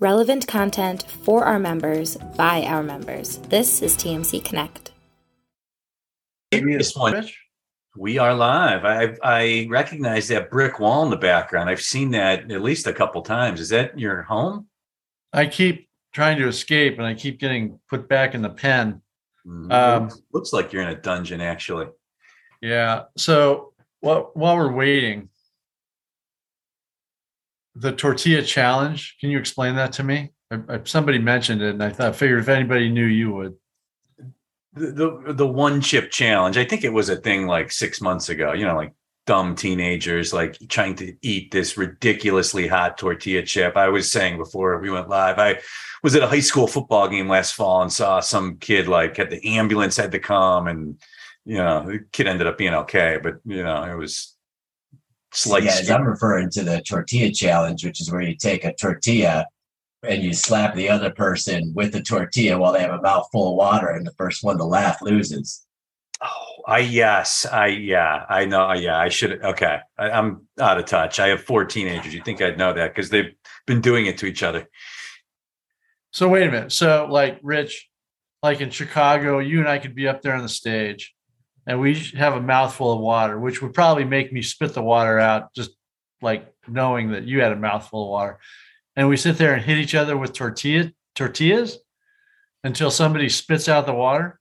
Relevant content for our members by our members. This is TMC Connect. This one, we are live. I I recognize that brick wall in the background. I've seen that at least a couple times. Is that your home? I keep trying to escape, and I keep getting put back in the pen. Mm, um, looks, looks like you're in a dungeon, actually. Yeah. So while while we're waiting, the tortilla challenge. Can you explain that to me? I, I, somebody mentioned it, and I thought, figured if anybody knew, you would. The, the the one chip challenge. I think it was a thing like six months ago. You know, like dumb teenagers like trying to eat this ridiculously hot tortilla chip. I was saying before we went live, I was at a high school football game last fall and saw some kid like had the ambulance had to come and you know the kid ended up being okay, but you know it was slight. Yeah, I'm referring to the tortilla challenge, which is where you take a tortilla and you slap the other person with the tortilla while they have a mouthful of water, and the first one to laugh loses. Oh, I yes, I yeah, I know. Yeah, I should. Okay, I, I'm out of touch. I have four teenagers. You think I'd know that because they've been doing it to each other. So wait a minute. So like Rich, like in Chicago, you and I could be up there on the stage, and we have a mouthful of water, which would probably make me spit the water out, just like knowing that you had a mouthful of water. And we sit there and hit each other with tortilla tortillas until somebody spits out the water.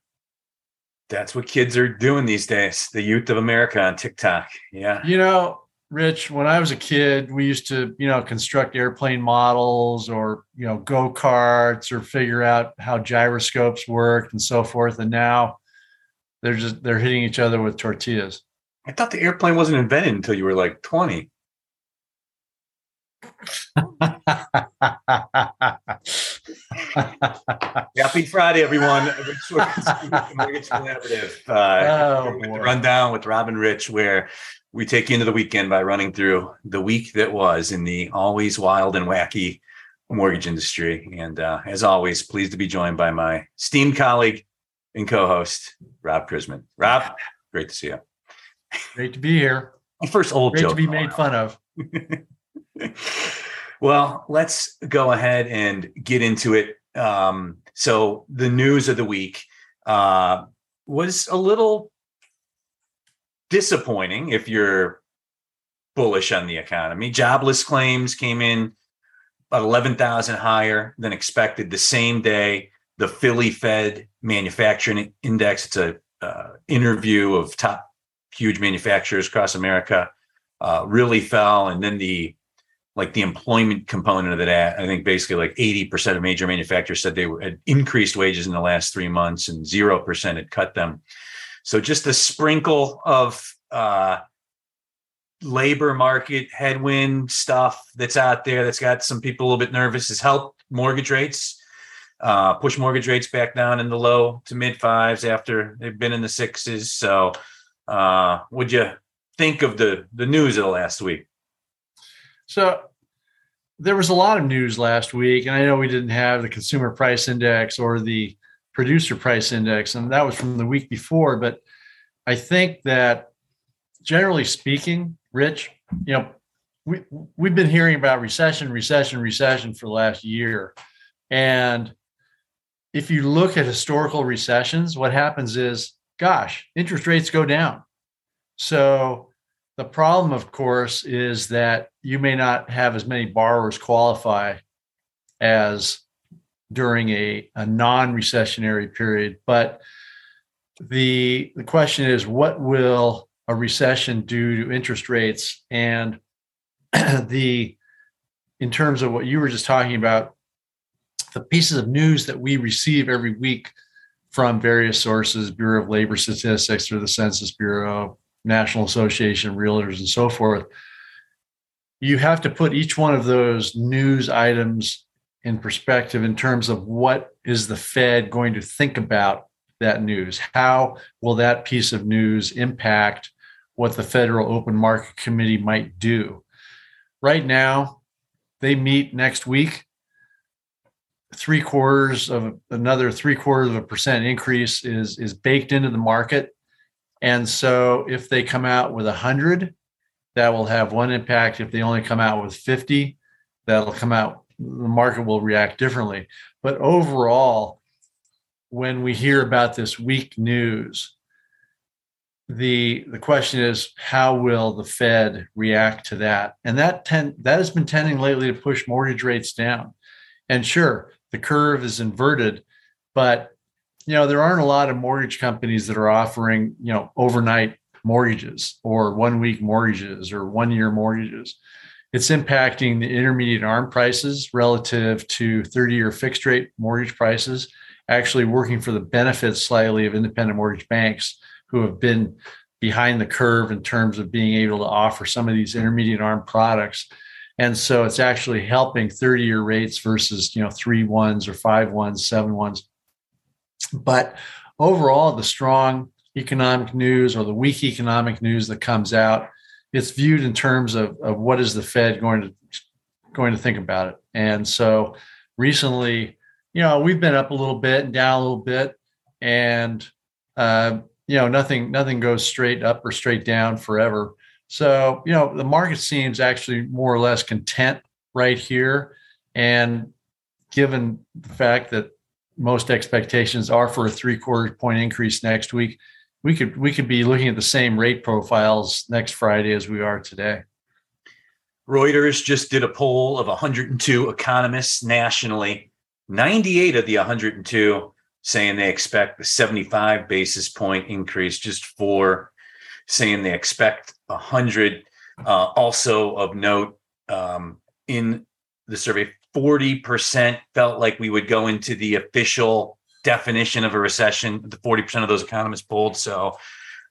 That's what kids are doing these days. The youth of America on TikTok. Yeah. You know, Rich, when I was a kid, we used to, you know, construct airplane models or, you know, go karts or figure out how gyroscopes worked and so forth. And now they're just they're hitting each other with tortillas. I thought the airplane wasn't invented until you were like 20. Happy Friday, everyone. Mortgage Collaborative. Uh, oh, with rundown with Rob and Rich, where we take you into the weekend by running through the week that was in the always wild and wacky mortgage industry. And uh, as always, pleased to be joined by my esteemed colleague, and co-host Rob Chrisman. Rob, great to see you. Great to be here. First old great joke. to be made fun of. well, let's go ahead and get into it. Um, so the news of the week uh, was a little disappointing if you're bullish on the economy. Jobless claims came in about 11,000 higher than expected the same day the Philly Fed Manufacturing Index. It's a uh, interview of top huge manufacturers across America. Uh, really fell, and then the like the employment component of that. I think basically like eighty percent of major manufacturers said they were, had increased wages in the last three months, and zero percent had cut them. So just a sprinkle of uh, labor market headwind stuff that's out there that's got some people a little bit nervous has helped mortgage rates uh, push mortgage rates back down in the low to mid fives after they've been in the sixes. So, uh, would you think of the the news of the last week? So, there was a lot of news last week, and I know we didn't have the consumer price index or the producer price index, and that was from the week before. But I think that generally speaking, Rich, you know, we we've been hearing about recession, recession, recession for the last year, and if you look at historical recessions, what happens is, gosh, interest rates go down. So the problem, of course, is that you may not have as many borrowers qualify as during a, a non-recessionary period. But the the question is, what will a recession do to interest rates? And the in terms of what you were just talking about, the pieces of news that we receive every week from various sources bureau of labor statistics or the census bureau national association of realtors and so forth you have to put each one of those news items in perspective in terms of what is the fed going to think about that news? How will that piece of news impact what the federal open market committee might do? Right now they meet next week three quarters of another three quarters of a percent increase is is baked into the market and so if they come out with 100 that will have one impact if they only come out with 50 that'll come out the market will react differently. But overall, when we hear about this weak news, the the question is how will the Fed react to that? And that tend, that has been tending lately to push mortgage rates down. And sure, the curve is inverted, but you know there aren't a lot of mortgage companies that are offering you know overnight mortgages or one week mortgages or one year mortgages. It's impacting the intermediate arm prices relative to 30 year fixed rate mortgage prices, actually working for the benefits slightly of independent mortgage banks who have been behind the curve in terms of being able to offer some of these intermediate arm products. And so it's actually helping 30 year rates versus, you know, three ones or five ones, seven ones. But overall, the strong economic news or the weak economic news that comes out, it's viewed in terms of, of what is the Fed going to going to think about it. And so recently, you know, we've been up a little bit and down a little bit, and uh, you know, nothing nothing goes straight up or straight down forever. So, you know, the market seems actually more or less content right here. And given the fact that most expectations are for a three quarter point increase next week, we could we could be looking at the same rate profiles next Friday as we are today. Reuters just did a poll of 102 economists nationally. 98 of the 102 saying they expect a 75 basis point increase just for saying they expect 100 uh, also of note um, in the survey 40% felt like we would go into the official definition of a recession the 40% of those economists polled so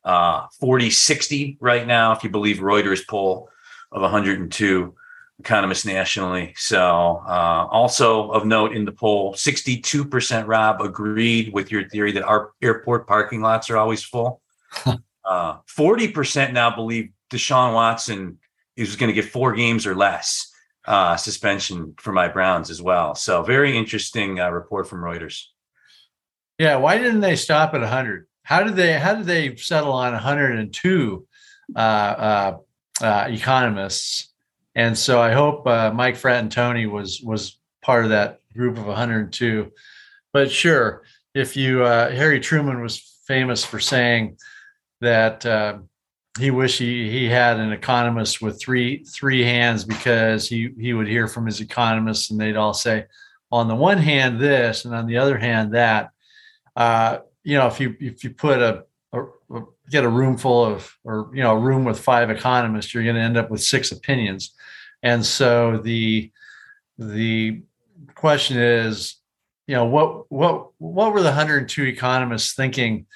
uh, 40 60 right now if you believe reuters poll of 102 economists nationally. So, uh, also of note in the poll, 62% Rob agreed with your theory that our airport parking lots are always full. uh, 40% now believe Deshaun Watson is going to get four games or less uh, suspension for my Browns as well. So, very interesting uh, report from Reuters. Yeah, why didn't they stop at 100? How did they? How did they settle on 102 uh, uh, uh, economists? And so I hope uh, Mike Fratantoni was was part of that group of 102. But sure, if you uh, Harry Truman was famous for saying that uh, he wished he he had an economist with three three hands because he he would hear from his economists and they'd all say, on the one hand this and on the other hand that. Uh, you know, if you if you put a, a, a get a room full of or you know a room with five economists, you're going to end up with six opinions and so the the question is, you know, what what what were the 102 economists thinking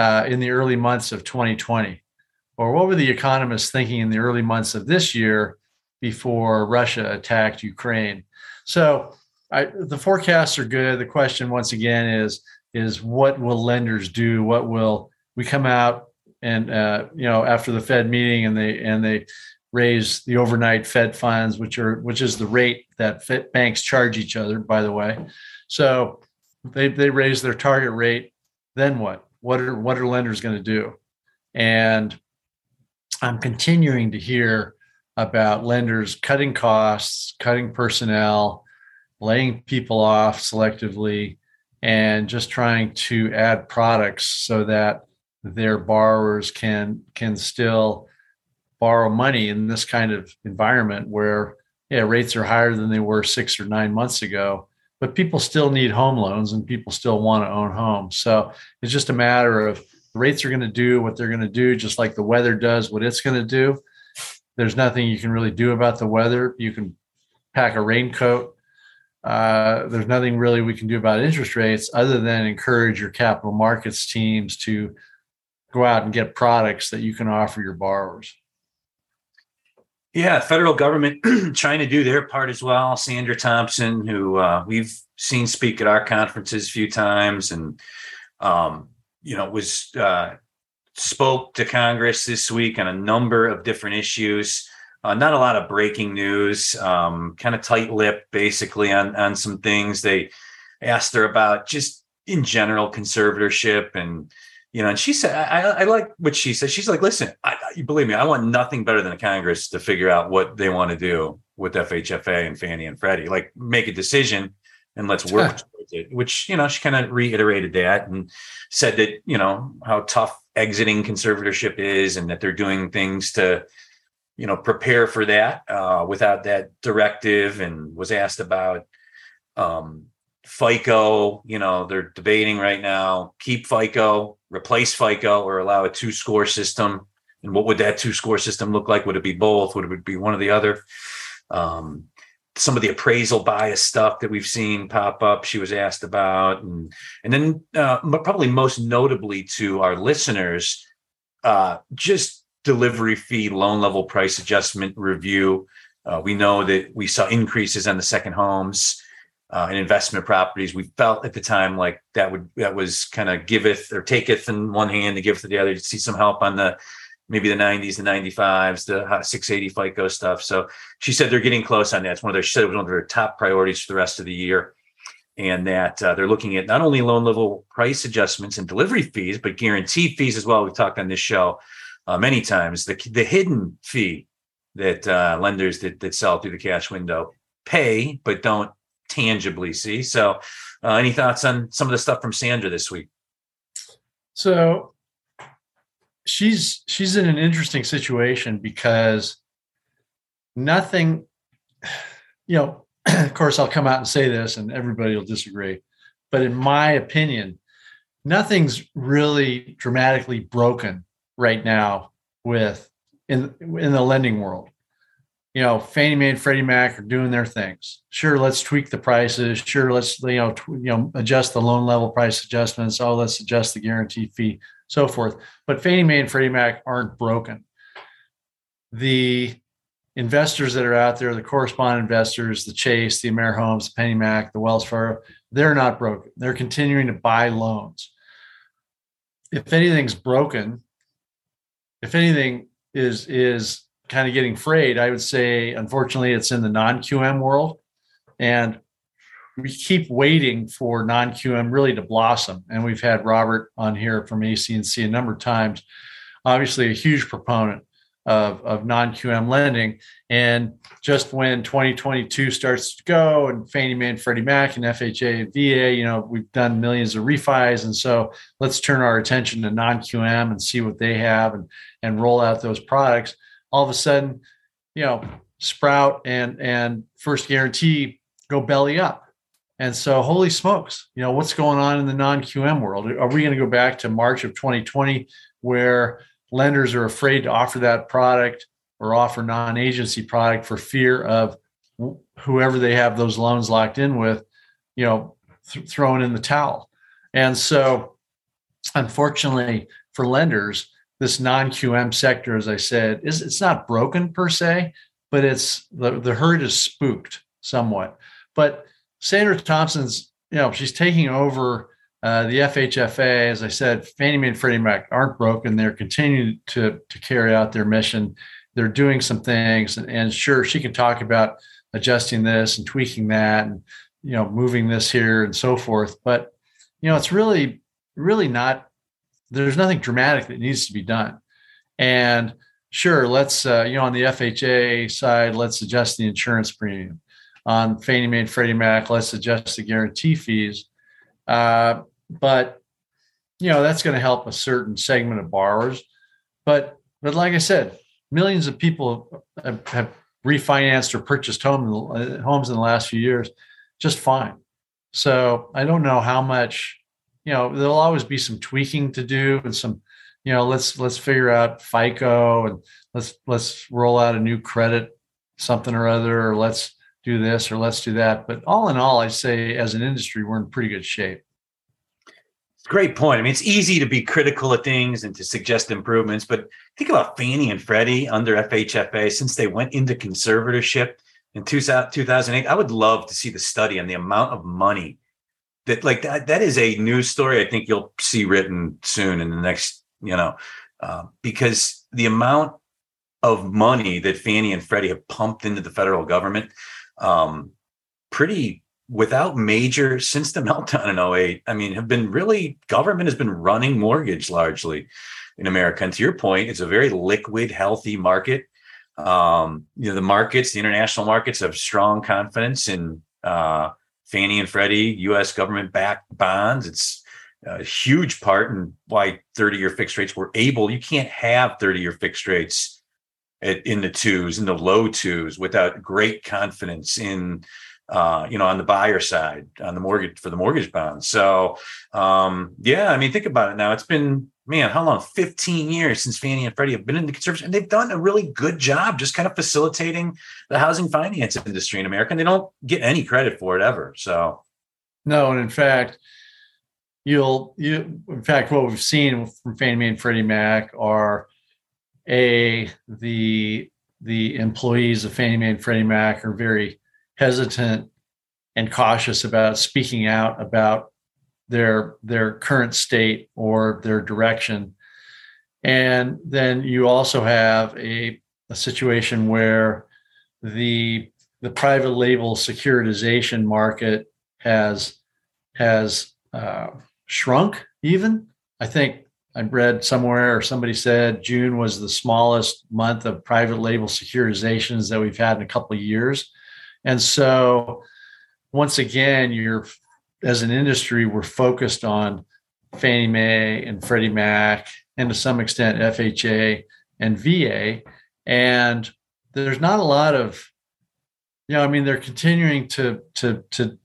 uh, in the early months of 2020, or what were the economists thinking in the early months of this year before Russia attacked Ukraine? So I, the forecasts are good. The question once again is is what will lenders do? What will we come out and uh, you know after the Fed meeting and they and they raise the overnight Fed funds, which are which is the rate that Fed banks charge each other, by the way. So they they raise their target rate. Then what? What are what are lenders going to do? And I'm continuing to hear about lenders cutting costs, cutting personnel, laying people off selectively, and just trying to add products so that their borrowers can can still borrow money in this kind of environment where yeah rates are higher than they were six or nine months ago but people still need home loans and people still want to own homes. So it's just a matter of rates are going to do what they're going to do just like the weather does what it's going to do. There's nothing you can really do about the weather. You can pack a raincoat. Uh, there's nothing really we can do about interest rates other than encourage your capital markets teams to go out and get products that you can offer your borrowers yeah, federal government trying to do their part as well. Sandra Thompson, who uh, we've seen speak at our conferences a few times, and um, you know was uh, spoke to Congress this week on a number of different issues. Uh, not a lot of breaking news. Um, kind of tight lip, basically on on some things. They asked her about just in general conservatorship and you know, and she said, I, I like what she said. She's like, listen, I, you believe me, I want nothing better than a Congress to figure out what they want to do with FHFA and Fannie and Freddie. Like make a decision and let's work towards it. Which you know she kind of reiterated that and said that you know how tough exiting conservatorship is and that they're doing things to you know prepare for that uh, without that directive and was asked about um, FICO. You know they're debating right now keep FICO, replace FICO, or allow a two score system. And what would that two score system look like? Would it be both? Would it be one or the other? Um, some of the appraisal bias stuff that we've seen pop up she was asked about and and then uh, probably most notably to our listeners uh, just delivery fee loan level price adjustment review uh, we know that we saw increases on the second homes uh, and investment properties we felt at the time like that would that was kind of giveth or taketh in one hand and giveth to the other to see some help on the maybe the 90s, the 95s, the 680 FICO stuff. So she said they're getting close on that. It's one of their, she said it was one of their top priorities for the rest of the year. And that uh, they're looking at not only loan level price adjustments and delivery fees, but guarantee fees as well. We've talked on this show uh, many times. The, the hidden fee that uh, lenders that, that sell through the cash window pay, but don't tangibly see. So, uh, any thoughts on some of the stuff from Sandra this week? So, she's she's in an interesting situation because nothing you know of course i'll come out and say this and everybody will disagree but in my opinion nothing's really dramatically broken right now with in in the lending world you know fannie mae and freddie mac are doing their things sure let's tweak the prices sure let's you know tw- you know adjust the loan level price adjustments oh let's adjust the guarantee fee so forth. But Fannie Mae and Freddie Mac aren't broken. The investors that are out there, the correspondent investors, the Chase, the AmeriHomes, the PennyMac, the Wells Fargo, they're not broken. They're continuing to buy loans. If anything's broken, if anything is is kind of getting frayed, I would say unfortunately it's in the non-QM world. And we keep waiting for non-QM really to blossom. And we've had Robert on here from ACNC a number of times, obviously a huge proponent of, of non-QM lending. And just when 2022 starts to go and Fannie Mae and Freddie Mac and FHA and VA, you know, we've done millions of refis. And so let's turn our attention to non-QM and see what they have and, and roll out those products. All of a sudden, you know, Sprout and, and First Guaranty go belly up and so, holy smokes, you know, what's going on in the non QM world? Are we going to go back to March of 2020 where lenders are afraid to offer that product or offer non agency product for fear of whoever they have those loans locked in with, you know, th- throwing in the towel? And so, unfortunately for lenders, this non QM sector, as I said, is it's not broken per se, but it's the, the herd is spooked somewhat. But Sandra Thompson's, you know, she's taking over uh, the FHFA. As I said, Fannie Mae and Freddie Mac aren't broken. They're continuing to, to carry out their mission. They're doing some things. And, and sure, she can talk about adjusting this and tweaking that and, you know, moving this here and so forth. But, you know, it's really, really not, there's nothing dramatic that needs to be done. And sure, let's, uh, you know, on the FHA side, let's adjust the insurance premium on Fannie Mae and Freddie Mac, let's adjust the guarantee fees. Uh, but you know that's going to help a certain segment of borrowers. But but like I said, millions of people have, have refinanced or purchased home, uh, homes in the last few years just fine. So I don't know how much. You know, there'll always be some tweaking to do and some. You know, let's let's figure out FICO and let's let's roll out a new credit something or other, or let's do this or let's do that. But all in all, I say as an industry, we're in pretty good shape. Great point. I mean, it's easy to be critical of things and to suggest improvements, but think about Fannie and Freddie under FHFA since they went into conservatorship in 2008. I would love to see the study on the amount of money that, like that, that is a news story. I think you'll see written soon in the next, you know, uh, because the amount of money that Fannie and Freddie have pumped into the federal government um, pretty without major since the meltdown in 08 i mean have been really government has been running mortgage largely in america and to your point it's a very liquid healthy market Um, you know, the markets, the international markets have strong confidence in uh, Fannie and Freddie, U.S. government-backed bonds. It's a huge part in why 30-year fixed rates were able. You can't have 30-year fixed rates at, in the twos, in the low twos, without great confidence in uh, you know, on the buyer side, on the mortgage for the mortgage bonds. So, um, yeah, I mean, think about it now. It's been, man, how long? 15 years since Fannie and Freddie have been in the conservation, and they've done a really good job just kind of facilitating the housing finance industry in America. And they don't get any credit for it ever. So, no, and in fact, you'll you in fact what we've seen from Fannie Mae and Freddie Mac are a the the employees of Fannie Mae and Freddie Mac are very hesitant and cautious about speaking out about their their current state or their direction. And then you also have a, a situation where the the private label securitization market has has uh, shrunk even. I think i read somewhere or somebody said june was the smallest month of private label securitizations that we've had in a couple of years and so, once again, you're as an industry, we're focused on Fannie Mae and Freddie Mac, and to some extent FHA and VA. And there's not a lot of, you know, I mean, they're continuing to to to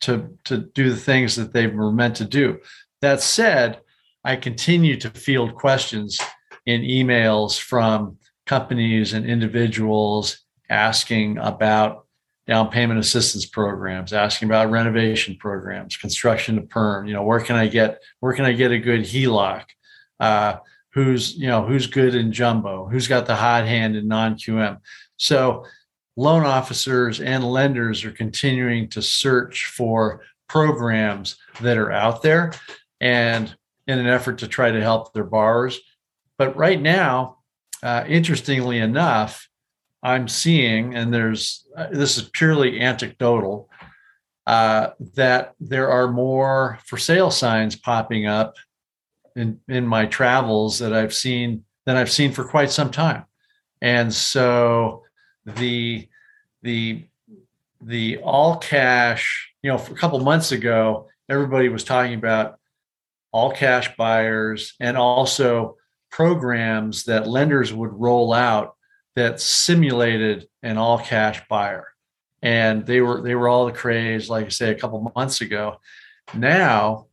to to do the things that they were meant to do. That said, I continue to field questions in emails from companies and individuals asking about down payment assistance programs, asking about renovation programs, construction to perm. You know, where can I get where can I get a good HELOC? Uh, who's you know who's good in jumbo? Who's got the hot hand in non QM? So loan officers and lenders are continuing to search for programs that are out there and in an effort to try to help their borrowers. But right now, uh, interestingly enough, I'm seeing, and there's uh, this is purely anecdotal, uh, that there are more for sale signs popping up in in my travels that I've seen than I've seen for quite some time, and so the the the all cash, you know, a couple months ago, everybody was talking about all cash buyers and also programs that lenders would roll out that simulated an all cash buyer. And they were they were all the craze like i say a couple months ago. Now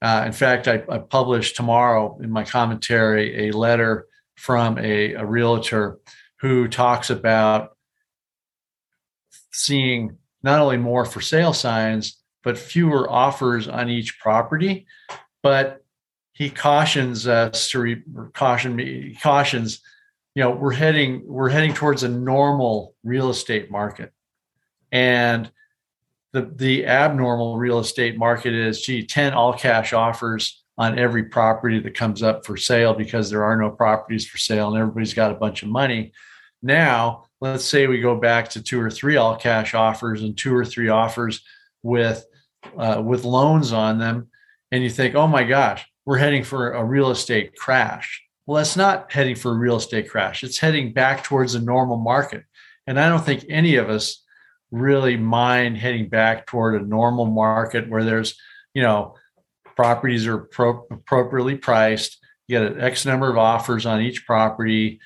uh, in fact I, I published tomorrow in my commentary a letter from a, a realtor who talks about seeing not only more for sale signs but fewer offers on each property. But he cautions us to re, caution me cautions you know we're heading we're heading towards a normal real estate market. And the the abnormal real estate market is gee 10 all cash offers on every property that comes up for sale because there are no properties for sale and everybody's got a bunch of money. Now let's say we go back to two or three all cash offers and two or three offers with uh, with loans on them. And you think oh my gosh we're heading for a real estate crash well, that's not heading for a real estate crash. It's heading back towards a normal market. And I don't think any of us really mind heading back toward a normal market where there's, you know, properties are pro- appropriately priced. You get an X number of offers on each property.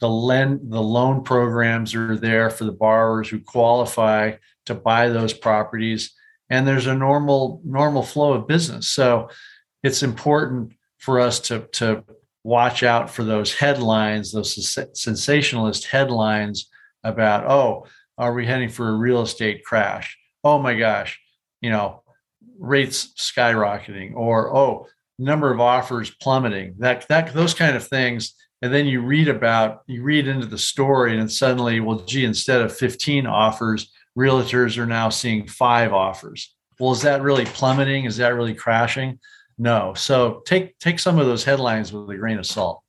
The lend the loan programs are there for the borrowers who qualify to buy those properties, and there's a normal normal flow of business. So it's important for us to to watch out for those headlines, those sensationalist headlines about, oh, are we heading for a real estate crash? Oh my gosh, you know, rates skyrocketing, or oh, number of offers plummeting. That that those kind of things. And then you read about, you read into the story, and suddenly, well, gee, instead of 15 offers, realtors are now seeing five offers. Well, is that really plummeting? Is that really crashing? No. So take take some of those headlines with a grain of salt.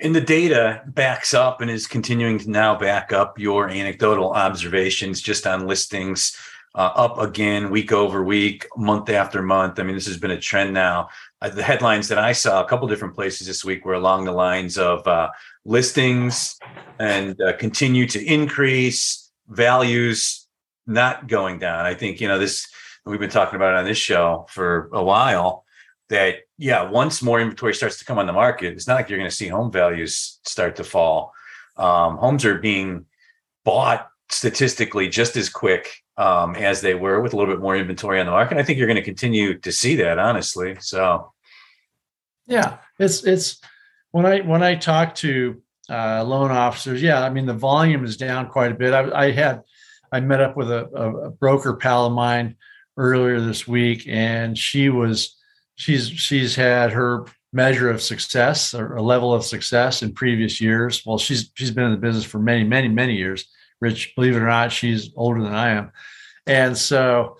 And the data backs up and is continuing to now back up your anecdotal observations just on listings uh, up again week over week, month after month. I mean, this has been a trend now. Uh, the headlines that I saw a couple different places this week were along the lines of uh, listings and uh, continue to increase, values not going down. I think, you know, this, we've been talking about it on this show for a while that, yeah, once more inventory starts to come on the market, it's not like you're going to see home values start to fall. Um, homes are being bought statistically just as quick um, as they were with a little bit more inventory on the market. I think you're going to continue to see that, honestly. So, yeah, it's it's when I when I talk to uh, loan officers, yeah, I mean the volume is down quite a bit. I, I had I met up with a, a, broker pal of mine earlier this week, and she was she's she's had her measure of success or a level of success in previous years. Well, she's she's been in the business for many many many years. Rich, believe it or not, she's older than I am, and so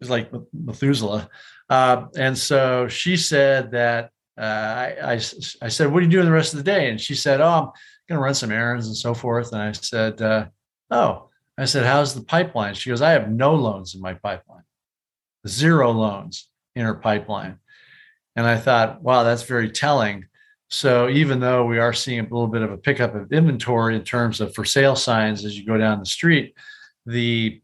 it's like Methuselah. Uh, and so she said that uh, I, I, I, said, "What are you doing the rest of the day?" And she said, "Oh, I'm going to run some errands and so forth." And I said, uh, "Oh," I said, "How's the pipeline?" She goes, "I have no loans in my pipeline, zero loans in her pipeline." And I thought, "Wow, that's very telling." So even though we are seeing a little bit of a pickup of inventory in terms of for sale signs as you go down the street, the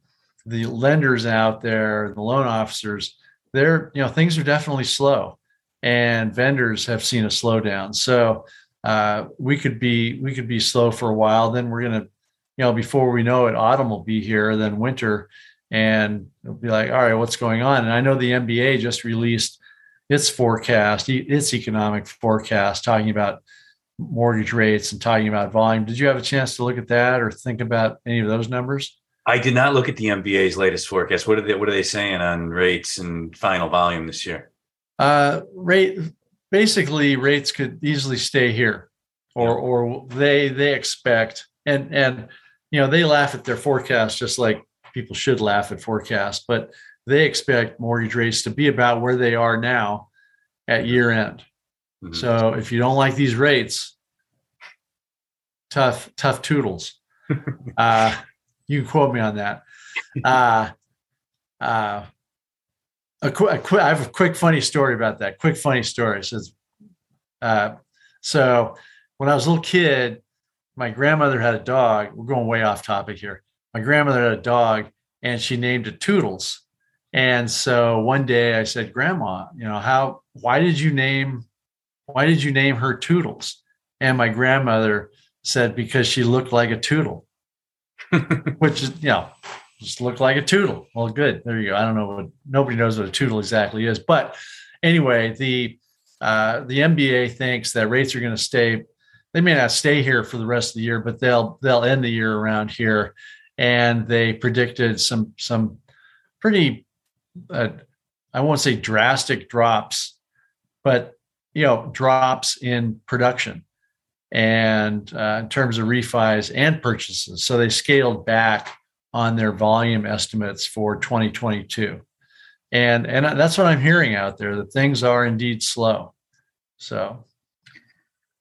the lenders out there, the loan officers, they're you know things are definitely slow, and vendors have seen a slowdown. So uh, we could be we could be slow for a while. Then we're gonna you know before we know it, autumn will be here. Then winter, and it'll be like, all right, what's going on? And I know the MBA just released its forecast, its economic forecast, talking about mortgage rates and talking about volume. Did you have a chance to look at that or think about any of those numbers? I did not look at the MBA's latest forecast. What are they What are they saying on rates and final volume this year? Uh, rate basically rates could easily stay here, or or they they expect and and you know they laugh at their forecast just like people should laugh at forecasts, but they expect mortgage rates to be about where they are now at year end. Mm-hmm. So if you don't like these rates, tough, tough toodles. uh, you quote me on that. Uh, uh, a quick, quick, I have a quick funny story about that. Quick funny story. Says, uh, so when I was a little kid, my grandmother had a dog. We're going way off topic here. My grandmother had a dog, and she named it Toodles. And so one day I said, Grandma, you know, how, why did you name, why did you name her Toodles? And my grandmother said, because she looked like a Toodle, which is, you know, just looked like a Toodle. Well, good. There you go. I don't know what, nobody knows what a Toodle exactly is. But anyway, the, uh, the MBA thinks that rates are going to stay, they may not stay here for the rest of the year, but they'll, they'll end the year around here. And they predicted some, some pretty uh, I won't say drastic drops, but you know drops in production and uh, in terms of refis and purchases. So they scaled back on their volume estimates for 2022, and and that's what I'm hearing out there that things are indeed slow. So.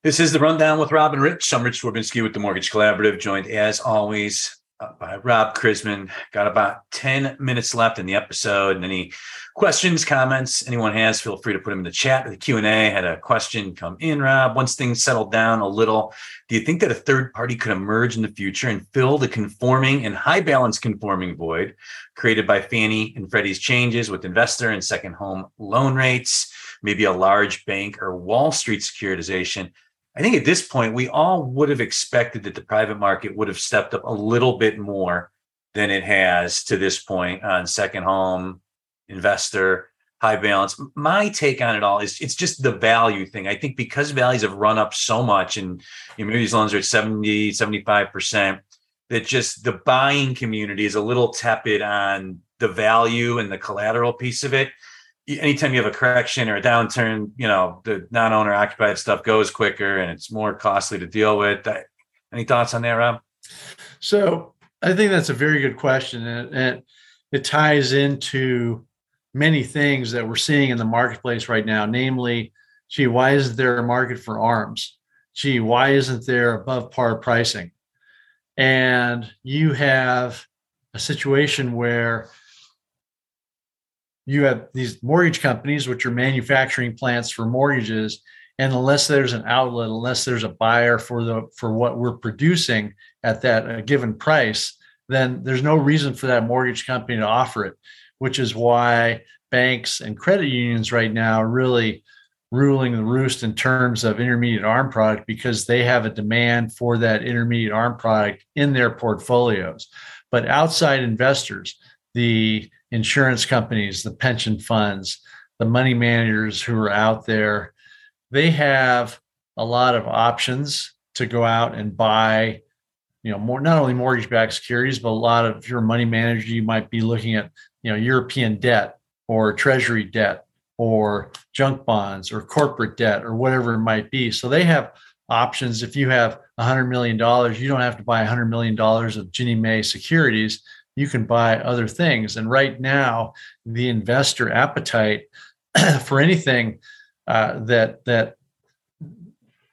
This is the rundown with Rob and Rich. I'm Rich Swerbinsky with the Mortgage Collaborative, joined as always by Rob Chrisman. Got about 10 minutes left in the episode. And any questions, comments anyone has, feel free to put them in the chat or the Q&A. Had a question come in, Rob. Once things settle down a little, do you think that a third party could emerge in the future and fill the conforming and high balance conforming void created by Fannie and Freddie's changes with investor and second home loan rates, maybe a large bank or Wall Street securitization? I think at this point, we all would have expected that the private market would have stepped up a little bit more than it has to this point on second home, investor, high balance. My take on it all is it's just the value thing. I think because values have run up so much and you know, these loans are at 70, 75%, that just the buying community is a little tepid on the value and the collateral piece of it anytime you have a correction or a downturn, you know, the non-owner occupied stuff goes quicker and it's more costly to deal with. Any thoughts on that, Rob? So I think that's a very good question. And it, it ties into many things that we're seeing in the marketplace right now, namely, gee, why isn't there a market for arms? Gee, why isn't there above par pricing? And you have a situation where you have these mortgage companies, which are manufacturing plants for mortgages, and unless there's an outlet, unless there's a buyer for the for what we're producing at that uh, given price, then there's no reason for that mortgage company to offer it. Which is why banks and credit unions right now are really ruling the roost in terms of intermediate arm product because they have a demand for that intermediate arm product in their portfolios. But outside investors, the insurance companies, the pension funds, the money managers who are out there, they have a lot of options to go out and buy you know more not only mortgage backed securities but a lot of if you're a money manager you might be looking at you know european debt or treasury debt or junk bonds or corporate debt or whatever it might be. So they have options. If you have $100 million you don't have to buy $100 million of ginnie mae securities you can buy other things. And right now, the investor appetite for anything uh, that that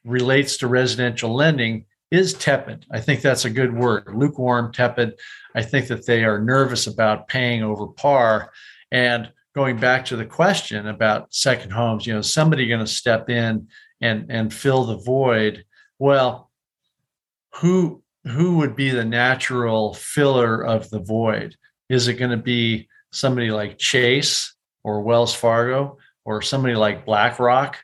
relates to residential lending is tepid. I think that's a good word. Lukewarm, tepid. I think that they are nervous about paying over par. And going back to the question about second homes, you know, somebody going to step in and and fill the void. Well, who who would be the natural filler of the void? Is it going to be somebody like Chase or Wells Fargo or somebody like BlackRock,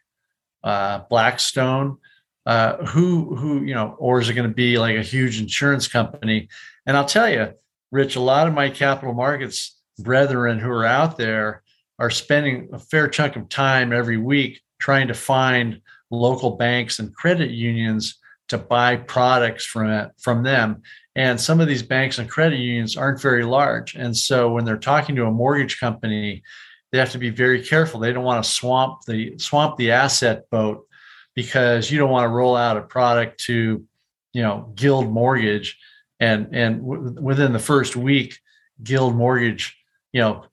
uh, Blackstone? Uh, who who you know, or is it going to be like a huge insurance company? And I'll tell you, Rich, a lot of my capital markets brethren who are out there are spending a fair chunk of time every week trying to find local banks and credit unions to buy products from it, from them. And some of these banks and credit unions aren't very large. And so when they're talking to a mortgage company, they have to be very careful. They don't want to swamp the swamp the asset boat because you don't want to roll out a product to, you know, Guild Mortgage and and w- within the first week Guild Mortgage, you know,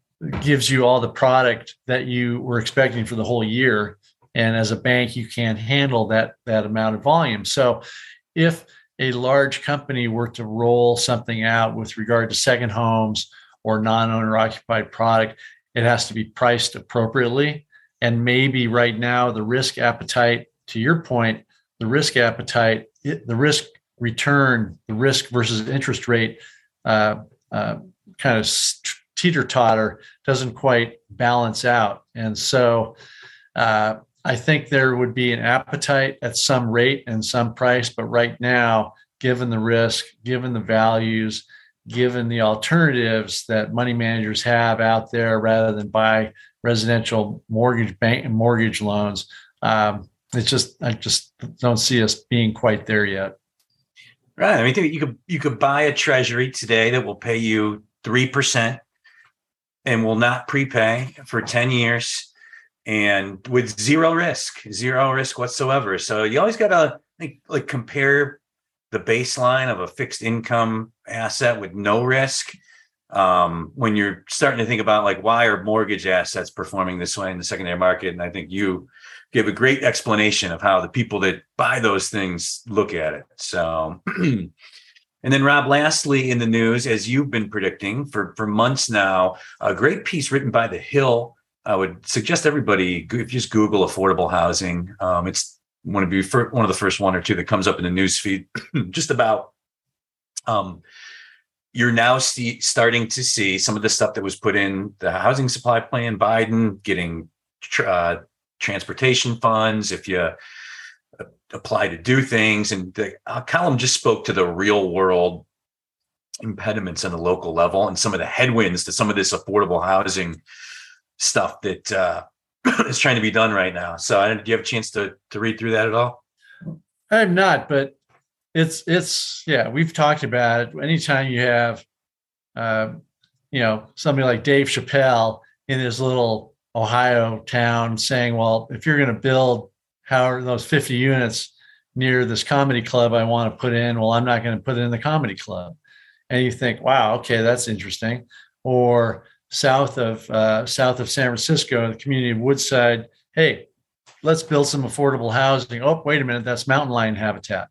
gives you all the product that you were expecting for the whole year and as a bank you can't handle that that amount of volume. So if a large company were to roll something out with regard to second homes or non-owner occupied product it has to be priced appropriately. And maybe right now the risk appetite to your point the risk appetite the risk return the risk versus interest rate uh, uh, kind of teeter totter doesn't quite balance out. And so uh, I think there would be an appetite at some rate and some price, but right now, given the risk, given the values, given the alternatives that money managers have out there rather than buy residential mortgage bank and mortgage loans, um, it's just I just don't see us being quite there yet. Right. I mean, you could you could buy a treasury today that will pay you three percent and will not prepay for ten years and with zero risk, zero risk whatsoever. So you always got to like, like compare the baseline of a fixed income asset with no risk um, when you're starting to think about like why are mortgage assets performing this way in the secondary market. And I think you give a great explanation of how the people that buy those things look at it. So. And then, Rob, lastly, in the news, as you've been predicting for, for months now, a great piece written by The Hill I would suggest everybody if you just Google affordable housing, um, it's one of the one of the first one or two that comes up in the news feed. just about um, you're now see, starting to see some of the stuff that was put in the housing supply plan. Biden getting uh, transportation funds if you uh, apply to do things, and the uh, column just spoke to the real world impediments on the local level and some of the headwinds to some of this affordable housing stuff that uh, is trying to be done right now. So, I do you have a chance to to read through that at all? I'm not, but it's it's yeah. We've talked about it. Anytime you have, uh, you know, somebody like Dave Chappelle in his little Ohio town saying, "Well, if you're going to build how those 50 units near this comedy club I want to put in, well, I'm not going to put it in the comedy club." And you think, "Wow, okay, that's interesting." Or south of uh, south of San Francisco, the community of Woodside. Hey, let's build some affordable housing. Oh, wait a minute, that's mountain lion habitat.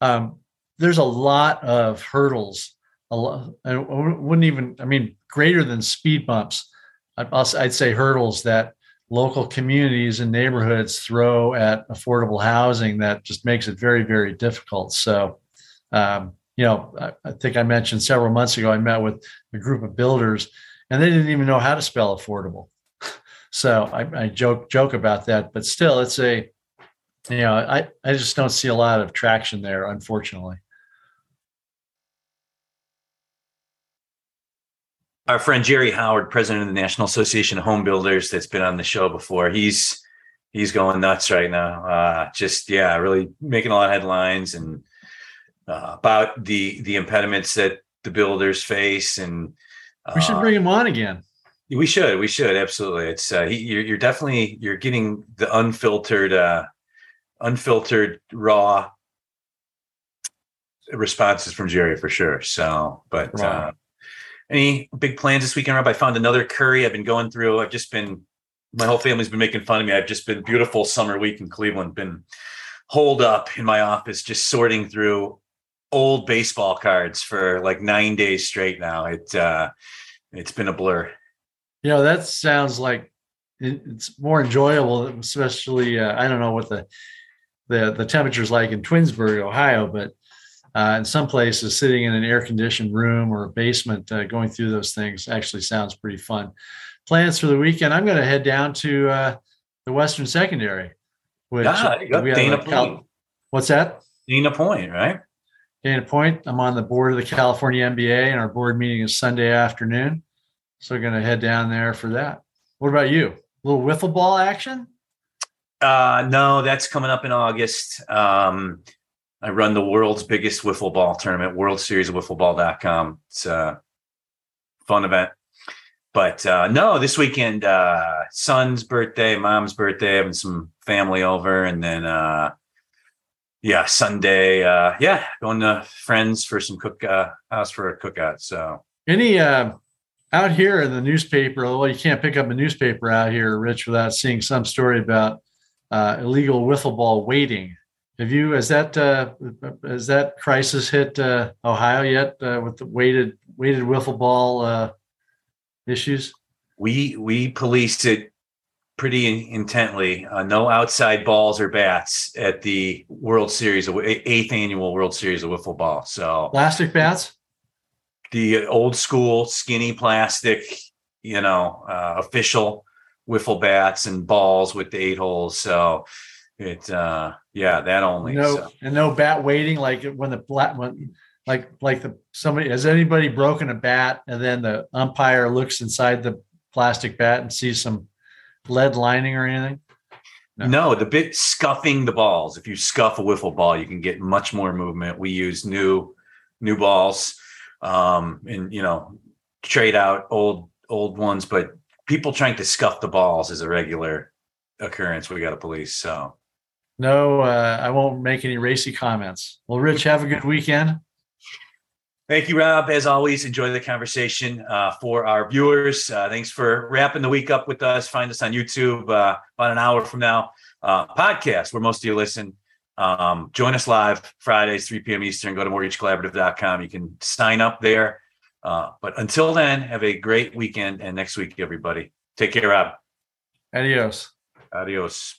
Um, there's a lot of hurdles, a lot, I wouldn't even, I mean, greater than speed bumps. I'd say hurdles that local communities and neighborhoods throw at affordable housing that just makes it very, very difficult. So, um, you know, I, I, think I mentioned several months ago, I met with a group of builders and they didn't even know how to spell affordable. so I, I joke, joke about that, but still it's a, you know, I, I just don't see a lot of traction there, unfortunately. our friend Jerry Howard, president of the National Association of Home Builders, that's been on the show before. He's he's going nuts right now. Uh, just yeah, really making a lot of headlines and uh, about the the impediments that the builders face. And we should bring him on again. We should. We should absolutely. It's uh, he, you're, you're definitely you're getting the unfiltered, uh, unfiltered raw responses from Jerry for sure. So, but. Uh, any big plans this weekend, Rob? I found another curry. I've been going through. I've just been. My whole family's been making fun of me. I've just been beautiful summer week in Cleveland. Been holed up in my office, just sorting through old baseball cards for like nine days straight now. It uh, it's been a blur. You know, that sounds like it's more enjoyable, especially uh, I don't know what the the the temperature's like in Twinsburg, Ohio, but uh, in some places, sitting in an air conditioned room or a basement, uh, going through those things actually sounds pretty fun. Plans for the weekend? I'm going to head down to uh, the Western Secondary. Which ah, we Dana Point. What's that? Dana Point, right? Dana Point. I'm on the board of the California MBA, and our board meeting is Sunday afternoon. So we're going to head down there for that. What about you? A little wiffle ball action? Uh, no, that's coming up in August. Um, I run the world's biggest wiffle ball tournament, World Series of Wiffleball.com. It's a fun event. But uh, no, this weekend, uh, son's birthday, mom's birthday, having some family over, and then uh, yeah, Sunday, uh, yeah, going to friends for some cook uh, house for a cookout. So any uh, out here in the newspaper, well, you can't pick up a newspaper out here, Rich, without seeing some story about uh, illegal wiffle ball weighting have you has that uh, has that crisis hit uh, Ohio yet uh, with the weighted weighted wiffle ball uh, issues? We we policed it pretty intently. Uh, no outside balls or bats at the World Series, eighth annual World Series of wiffle ball. So plastic bats, the old school skinny plastic, you know, uh, official wiffle bats and balls with the eight holes. So it uh yeah that only no so. and no bat weighting like when the black when like like the somebody has anybody broken a bat and then the umpire looks inside the plastic bat and sees some lead lining or anything no. no the bit scuffing the balls if you scuff a wiffle ball you can get much more movement we use new new balls um and you know trade out old old ones but people trying to scuff the balls is a regular occurrence we got to police so no, uh, I won't make any racy comments. Well, Rich, have a good weekend. Thank you, Rob. As always, enjoy the conversation uh, for our viewers. Uh, thanks for wrapping the week up with us. Find us on YouTube uh, about an hour from now. Uh, podcast, where most of you listen. Um, join us live Fridays, 3 p.m. Eastern. Go to mortgagecollaborative.com. You can sign up there. Uh, but until then, have a great weekend and next week, everybody. Take care, Rob. Adios. Adios.